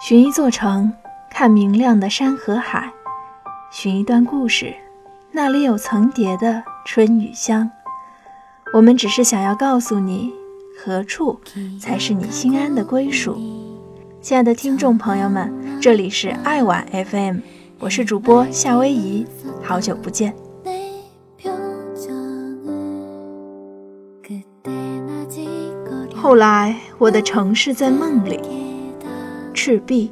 寻一座城，看明亮的山和海；寻一段故事，那里有层叠的春与香。我们只是想要告诉你，何处才是你心安的归属。亲爱的听众朋友们，这里是爱晚 FM，我是主播夏威夷，好久不见。后来，我的城市在梦里。赤壁。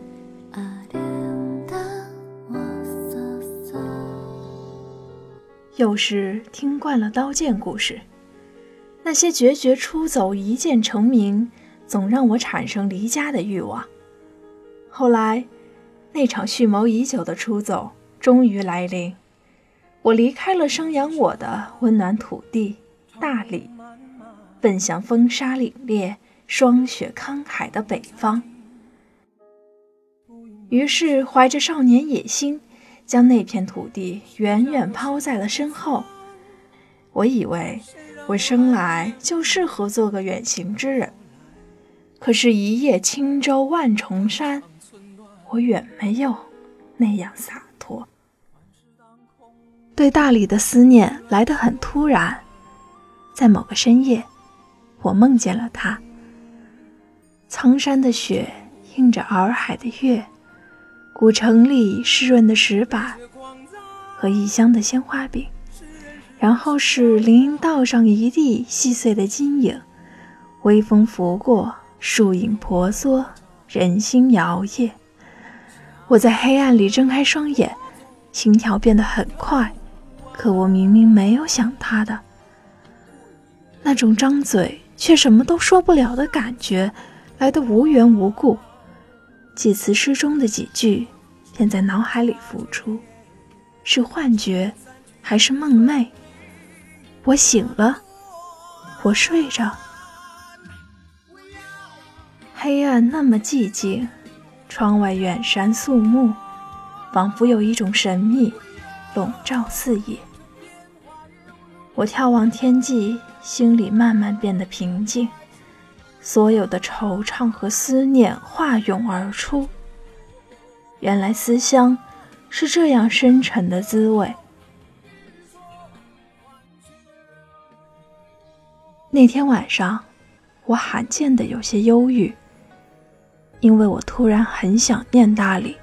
有时听惯了刀剑故事，那些决绝出走、一剑成名，总让我产生离家的欲望。后来，那场蓄谋已久的出走终于来临，我离开了生养我的温暖土地大理，奔向风沙凛冽、霜雪慷慨的北方。于是，怀着少年野心，将那片土地远远抛在了身后。我以为我生来就适合做个远行之人，可是，一叶轻舟万重山，我远没有那样洒脱。对大理的思念来得很突然，在某个深夜，我梦见了他。苍山的雪映着洱海的月。古城里湿润的石板和异乡的鲜花饼，然后是林荫道上一地细碎的金影，微风拂过，树影婆娑，人心摇曳。我在黑暗里睁开双眼，心跳变得很快，可我明明没有想他的那种张嘴却什么都说不了的感觉，来得无缘无故。记词诗中的几句，便在脑海里浮出，是幻觉，还是梦寐？我醒了，我睡着，黑暗那么寂静，窗外远山肃穆，仿佛有一种神秘笼罩四野。我眺望天际，心里慢慢变得平静。所有的惆怅和思念化涌而出。原来思乡是这样深沉的滋味。那天晚上，我罕见的有些忧郁，因为我突然很想念大理。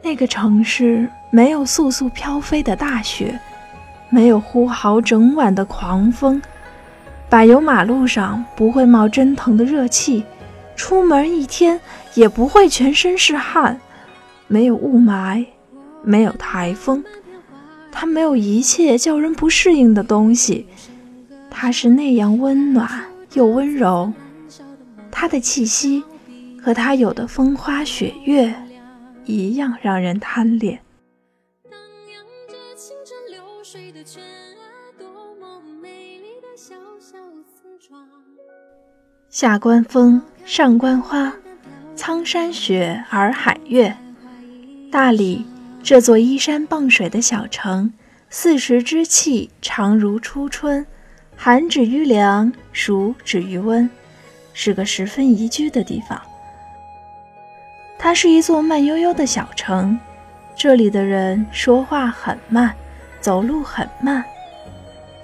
那个城市没有簌簌飘飞的大雪，没有呼号整晚的狂风。柏油马路上不会冒蒸腾的热气，出门一天也不会全身是汗。没有雾霾，没有台风，它没有一切叫人不适应的东西。它是那样温暖又温柔，它的气息和它有的风花雪月一样让人贪恋。下关风，上关花，苍山雪，洱海月。大理这座依山傍水的小城，四时之气常如初春，寒止于凉，暑止于温，是个十分宜居的地方。它是一座慢悠悠的小城，这里的人说话很慢，走路很慢，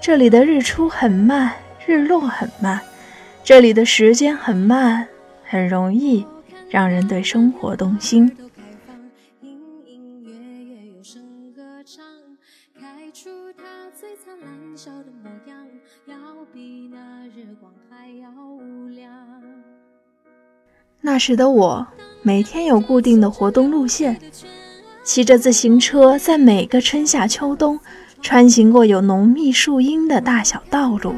这里的日出很慢，日落很慢。这里的时间很慢，很容易让人对生活动心。那时的我，每天有固定的活动路线，骑着自行车，在每个春夏秋冬，穿行过有浓密树荫的大小道路。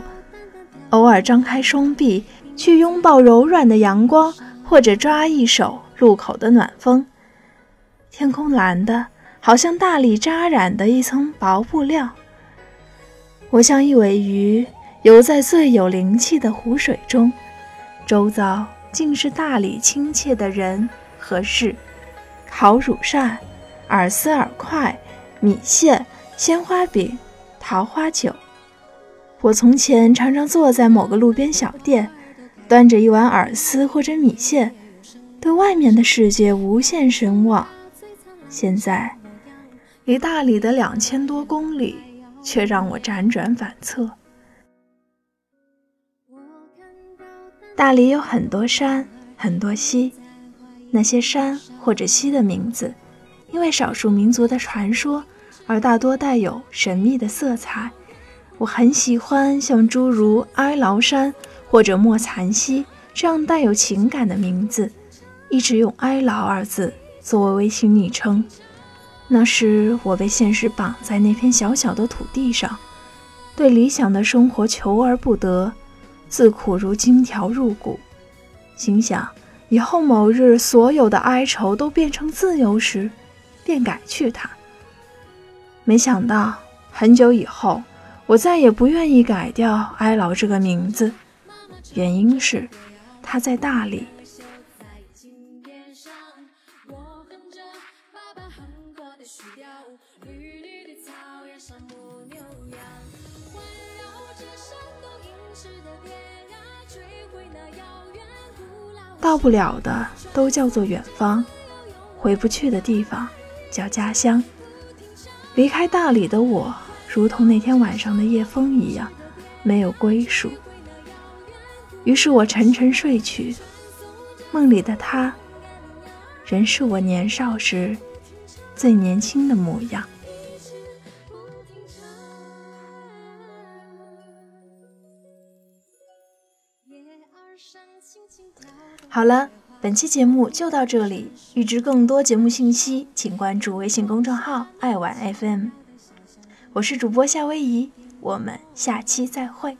偶尔张开双臂去拥抱柔软的阳光，或者抓一手路口的暖风。天空蓝的，好像大理扎染的一层薄布料。我像一尾鱼游在最有灵气的湖水中，周遭尽是大理亲切的人和事。烤乳扇、饵丝饵块、米线、鲜花饼、桃花酒。我从前常常坐在某个路边小店，端着一碗饵丝或者米线，对外面的世界无限神往。现在，离大理的两千多公里，却让我辗转反侧。大理有很多山，很多溪，那些山或者溪的名字，因为少数民族的传说，而大多带有神秘的色彩。我很喜欢像诸如哀牢山或者莫残溪这样带有情感的名字，一直用“哀牢”二字作为微信昵称。那时我被现实绑在那片小小的土地上，对理想的生活求而不得。自苦如金条入骨，心想以后某日所有的哀愁都变成自由时，便改去它。没想到很久以后，我再也不愿意改掉哀牢这个名字，原因是他在大理。到不了的都叫做远方，回不去的地方叫家乡。离开大理的我，如同那天晚上的夜风一样，没有归属。于是我沉沉睡去，梦里的他，仍是我年少时最年轻的模样。好了，本期节目就到这里。预知更多节目信息，请关注微信公众号“爱玩 FM”。我是主播夏威夷，我们下期再会。